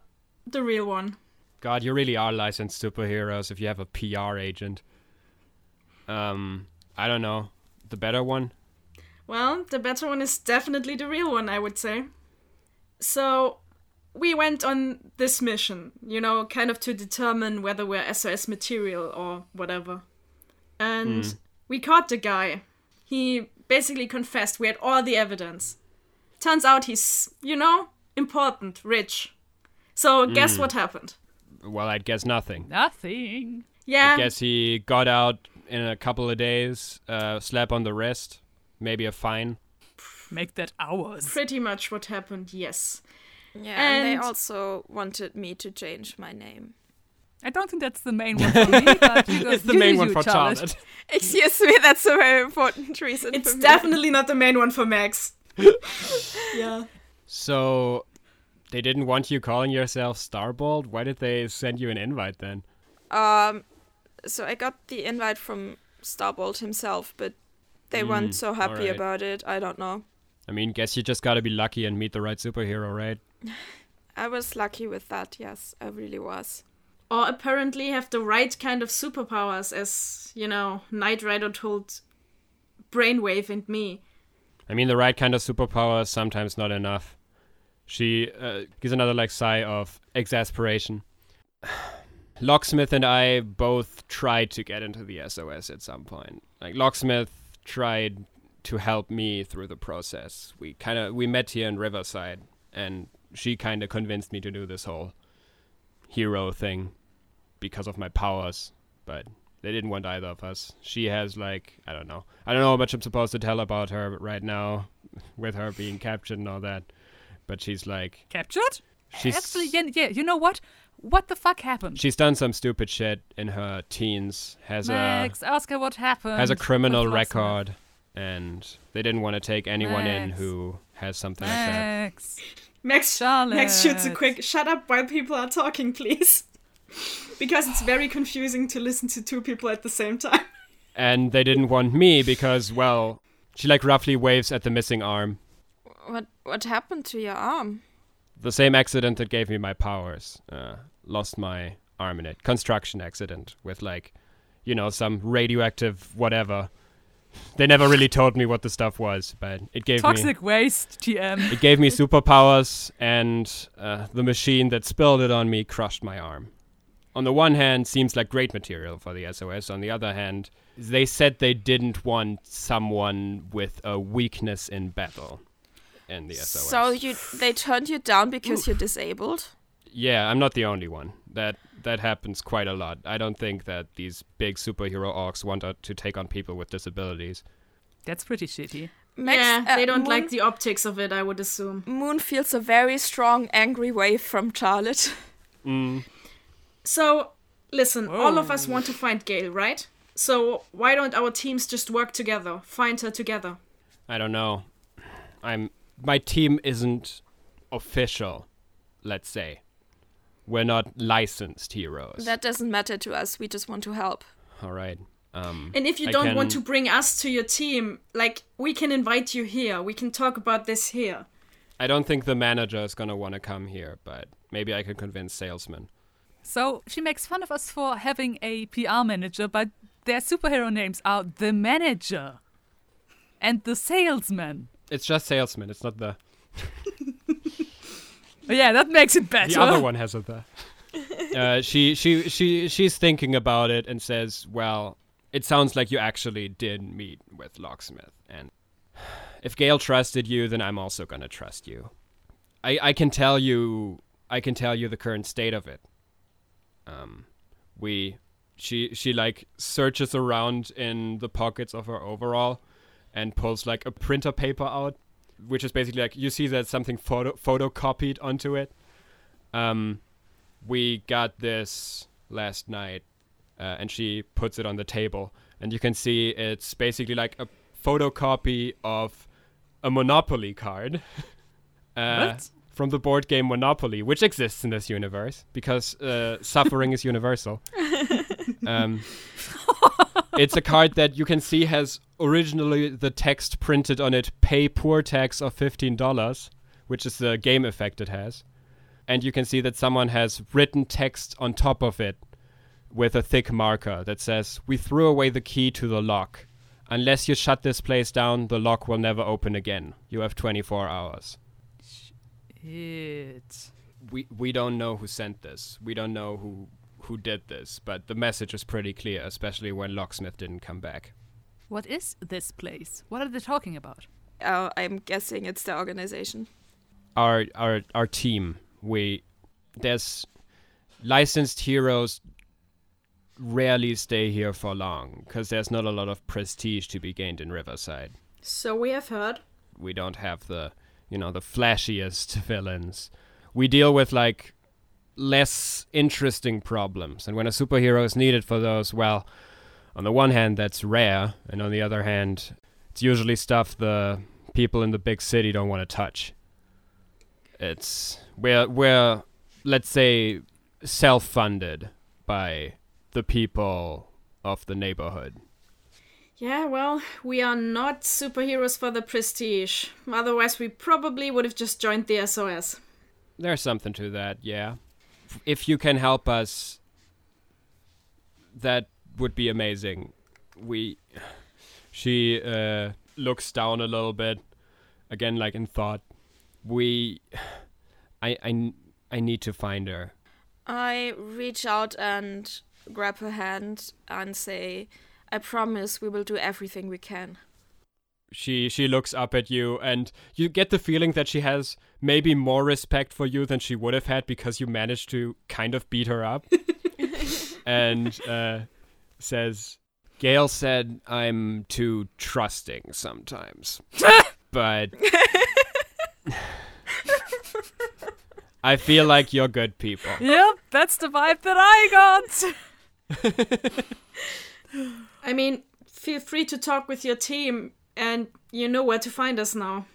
the real one? God, you really are licensed superheroes if you have a PR agent. Um, I don't know. The better one. Well, the better one is definitely the real one, I would say. So, we went on this mission, you know, kind of to determine whether we're SOS material or whatever. And we caught the guy. He basically confessed we had all the evidence. Turns out he's, you know, important, rich. So, guess what happened? Well, I'd guess nothing. Nothing. Yeah. I guess he got out in a couple of days. Uh, slap on the wrist, maybe a fine. Make that ours. Pretty much what happened, yes. Yeah, and, And- they also wanted me to change my name. I don't think that's the main one for me, but you go, It's the you main one you, for Charlotte. Charlotte. Excuse me, that's a very important reason. It's for me. definitely not the main one for Max. yeah. So, they didn't want you calling yourself Starbolt. Why did they send you an invite then? Um, so I got the invite from Starbolt himself, but they Mm, weren't so happy alright. about it. I don't know. I mean, guess you just gotta be lucky and meet the right superhero, right? I was lucky with that. Yes, I really was. Or apparently have the right kind of superpowers, as, you know, Knight Rider told Brainwave and me. I mean, the right kind of superpower is sometimes not enough. She uh, gives another like sigh of exasperation. Locksmith and I both tried to get into the SOS at some point. Like Locksmith tried to help me through the process. We kind of we met here in Riverside, and she kind of convinced me to do this whole hero thing because of my powers. But they didn't want either of us. She has like I don't know. I don't know how much I'm supposed to tell about her right now, with her being captured and all that. But she's like Captured? she's Actually, yeah, yeah. You know what? What the fuck happened? she's done some stupid shit in her teens. Has Max, ask her what happened. a has a criminal with Locksmith. record, and they didn't want to take anyone in who has something like that. Max. Max, Max shoots a quick shut up while people are talking, please. because it's very confusing to listen to two people at the same time. And they didn't want me because, well, she like roughly waves at the missing arm. What what happened to your arm? The same accident that gave me my powers. Uh, lost my arm in it. Construction accident with like, you know, some radioactive whatever They never really told me what the stuff was, but it gave me Toxic waste, TM. it gave me superpowers, and uh, the machine that spilled it on me crushed my arm. On the one hand, seems like great material for the SOS. On the other hand, they said they didn't want someone with a weakness in battle in the SOS. So you they turned you down because you're disabled. Yeah, I'm not the only one. That that happens quite a lot. I don't think that these big superhero orcs want uh, to take on people with disabilities. That's pretty shitty. Max, yeah, uh, they don't Moon, like the optics of it, I would assume. Moon feels a very strong, angry wave from Charlotte. Mm. So, listen, all of us want to find Gail, right? So, why don't our teams just work together? Find her together. I don't know. I'm my team isn't official, let's say. We're not licensed heroes. That doesn't matter to us. We just want to help. All right. Um, And if you I don't want to bring us to your team, like, we can invite you here. We can talk about this here. I don't think the manager is gonna want to come here, but maybe I can convince salesman. So she makes fun of us for having a PR manager, but their superhero names are the manager and the salesman. It's just salesman. It's not the Oh, yeah, that makes it better. the other one has it there. Uh, she she she she's thinking about it and says, "Well, it sounds like you actually did meet with Locksmith, and if Gail trusted you, then I'm also gonna trust you. I I can tell you I can tell you the current state of it. Um, we she she like searches around in the pockets of her overall and pulls like a printer paper out, which is basically like you see that something photo photocopied onto it. Um, we got this last night, uh, and she puts it on the table, and you can see it's basically like a photocopy of a Monopoly card. uh? From the board game Monopoly, which exists in this universe because uh, suffering is universal. Um, it's a card that you can see has originally the text printed on it pay poor tax of $15 which is the game effect it has. And you can see that someone has written text on top of it with a thick marker that says we threw away the key to the lock. Unless you shut this place down the lock will never open again. You have 24 hours. It. we we don't know who sent this. We don't know who who did this but the message is pretty clear especially when locksmith didn't come back What is this place? What are they talking about? Uh, I'm guessing it's the organization. our our our team we there's licensed heroes rarely stay here for long because there's not a lot of prestige to be gained in riverside So, we have heard. we don't have the you know the flashiest villains we deal with like less interesting problems and when a superhero is needed for those well on the one hand that's rare and on the other hand it's usually stuff the people in the big city don't want to touch it's we're we're let's say self-funded by the people of the neighborhood Yeah, well, we are not superheroes for the prestige. Otherwise, we probably would have just joined the SOS. There's something to that, yeah. If you can help us, that would be amazing. We. She uh, looks down a little bit, again, like in thought. We. I, I, I need to find her. I reach out and grab her hand and say, I promise we will do everything we can. She she looks up at you, and you get the feeling that she has maybe more respect for you than she would have had because you managed to kind of beat her up. and uh, says, "Gail said I'm too trusting sometimes, but I feel like you're good people." Yep, that's the vibe that I got. I mean, feel free to talk with your team, and you know where to find us now.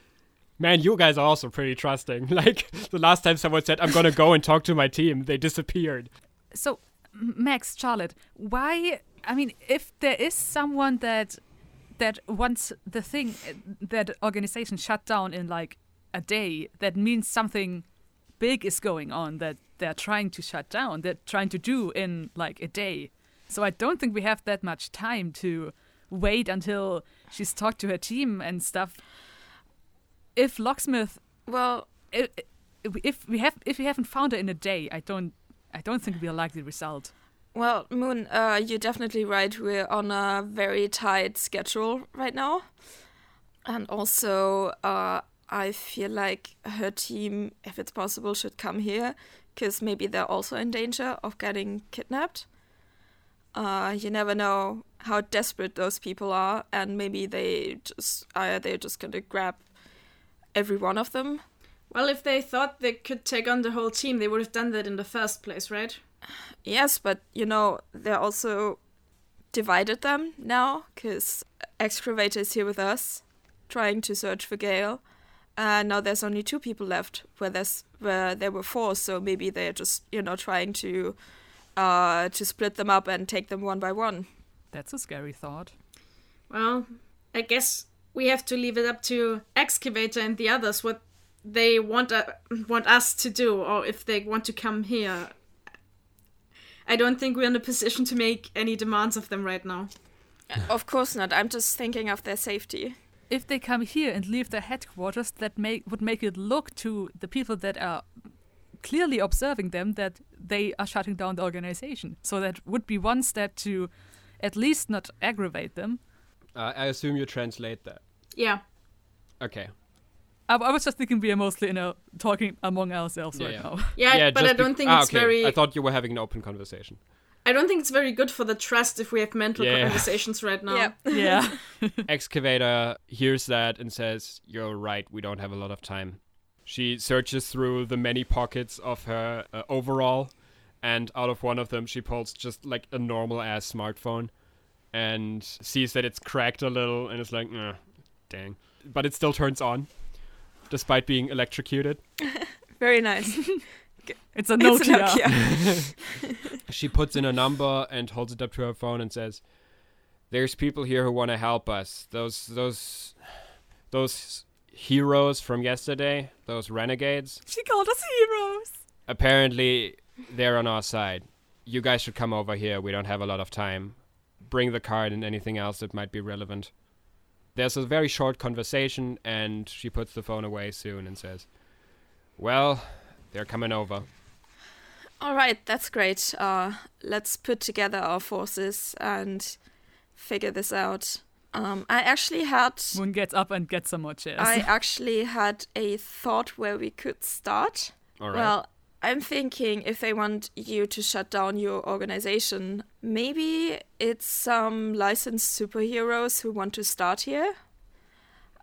Man, you guys are also pretty trusting. Like the last time someone said, "I'm gonna go and talk to my team," they disappeared. So, Max, Charlotte, why? I mean, if there is someone that that wants the thing that organization shut down in like a day, that means something big is going on that they're trying to shut down. They're trying to do in like a day. So I don't think we have that much time to wait until she's talked to her team and stuff. If Locksmith, Well, if we have, if we haven't found her in a day, I don't, I don't think we'll like the result. well, Moon, uh, you're definitely right. We're on a very tight schedule right now, and also, uh, I feel like her team, if it's possible, should come here because maybe they're also in danger of getting kidnapped. Uh, you never know how desperate those people are, and maybe they just uh, they're just gonna grab every one of them. Well, if they thought they could take on the whole team, they would have done that in the first place, right? Yes, but you know they're also divided them now because excavator is here with us, trying to search for Gail, and now there's only two people left. Where there's where there were four, so maybe they're just you know trying to uh to split them up and take them one by one. That's a scary thought. Well, I guess we have to leave it up to Excavator and the others what they want uh, want us to do, or if they want to come here. I don't think we're in a position to make any demands of them right now. of course not. I'm just thinking of their safety. If they come here and leave their headquarters, that make would make it look to the people that are clearly observing them that they are shutting down the organization. So that would be one step to at least not aggravate them. Uh, I assume you translate that. Yeah. Okay. I, I was just thinking we are mostly, you know, talking among ourselves Yeah, right yeah. now. Yeah, yeah but I don't bec- think ah, it's okay. very I thought you were having an open conversation. I don't think it's very good for the trust if we have mental Yeah. conversations right now. Yeah. yeah. Excavator hears that and says, You're right, we don't have a lot of time. She searches through the many pockets of her uh, overall, and out of one of them, she pulls just like a normal ass smartphone and sees that it's cracked a little and is like, "Eh, Dang. But it still turns on, despite being electrocuted. Very nice. It's a It's Nokia. a Nokia. She puts in a number and holds it up to her phone and says, "There's people here who want to help us. Those those those heroes from yesterday, those renegades. She called us heroes. Apparently, they're on our side. You guys should come over here. We don't have a lot of time. Bring the card and anything else that might be relevant." There's a very short conversation, and she puts the phone away soon and says, "Well, they're coming over." All right, that's great. Uh, let's put together our forces and figure this out. Um, I actually had Moon gets up and gets some more chairs. I actually had a thought where we could start. All right. Well, I'm thinking if they want you to shut down your organization, maybe it's some licensed superheroes who want to start here.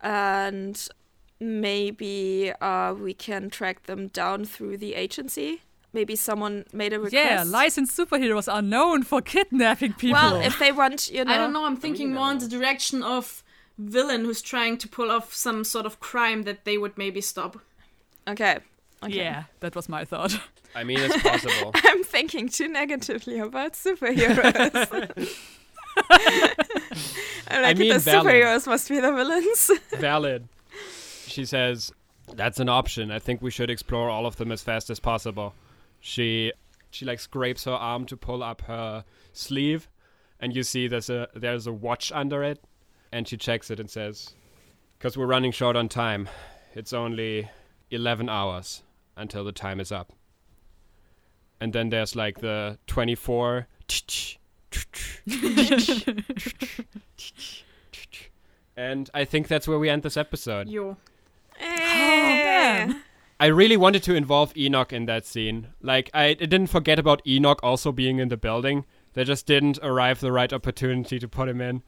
And maybe uh, we can track them down through the agency. Maybe someone made a request. yeah, licensed superheroes are known for kidnapping people. Well, if they want, you know. I don't know. I'm thinking more in the direction of villain who's trying to pull off some sort of crime that they would maybe stop. Okay. Okay. Yeah, that was my thought. I mean, it's possible. I'm thinking too negatively about superheroes. I'm like, mean the valid. superheroes must be the villains. Valid. She says, "That's an option. I think we should explore all of them as fast as possible." She she like scrapes her arm to pull up her sleeve, and you see there's a there's a watch under it, and she checks it and says, "Cause we're running short on time. It's only eleven hours until the time is up." And then there's like the twenty-four. And I think that's where we end this episode. Yo. man. I really wanted to involve Enoch in that scene. Like, I, I didn't forget about Enoch also being in the building. They just didn't arrive the right opportunity to put him in.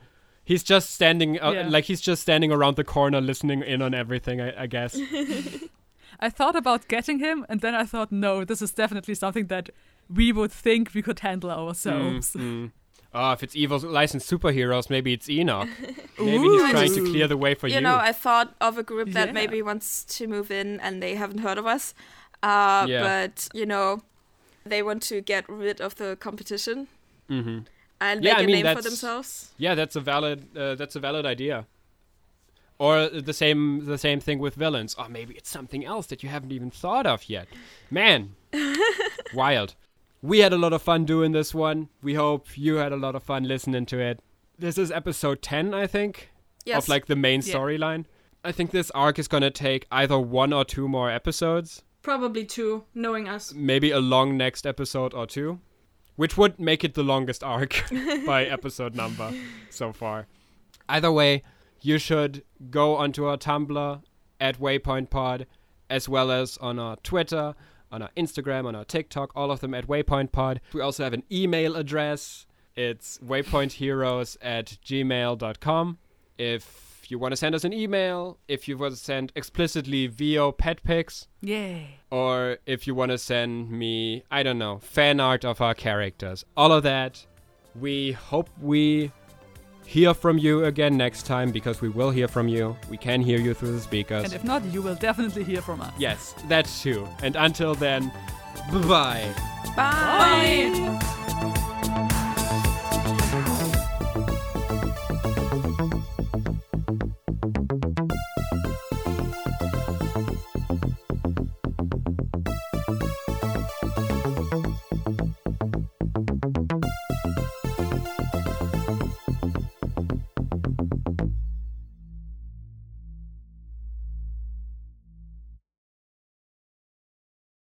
He's just standing, uh, Yeah. like he's just standing around the corner, listening in on everything. I, I guess. I thought about getting him, and then I thought, no, this is definitely something that we would think we could handle ourselves. Mm, mm. Oh, if it's evil licensed superheroes, maybe it's Enoch. Maybe he's trying to clear the way for you. you know, I thought of a group that Yeah. maybe wants to move in and they haven't heard of us. Uh, Yeah. But, you know, they want to get rid of the competition hmm and Yeah, make I a mean, name for themselves. Yeah, that's a valid. Uh, that's a valid idea. Or the same, the same thing with villains. Or maybe it's something else that you haven't even thought of yet. Man, wild. We had a lot of fun doing this one. We hope you had a lot of fun listening to it. this is episode 10, I think, Yes. of like the main Yeah. storyline. I think this arc is gonna take either one or two more episodes, Probably two, knowing us. maybe a long next episode or two, which would make it the longest arc by episode number so far. Either way, you should go onto our Tumblr at Waypoint Pod, as well as on our Twitter, on our Instagram, on our TikTok, all of them at Waypoint Pod. We also have an email address. It's waypointheroes at gmail.com. If you want to send us an email, if you want to send explicitly VO pet pics, Yeah. or if you want to send me, I don't know, fan art of our characters. All of that. We hope we hear from you again next time because we will hear from you. We can hear you through the speakers. And if not, you will definitely hear from us. yes, that's true. And until then, bye bye. Bye. Bye.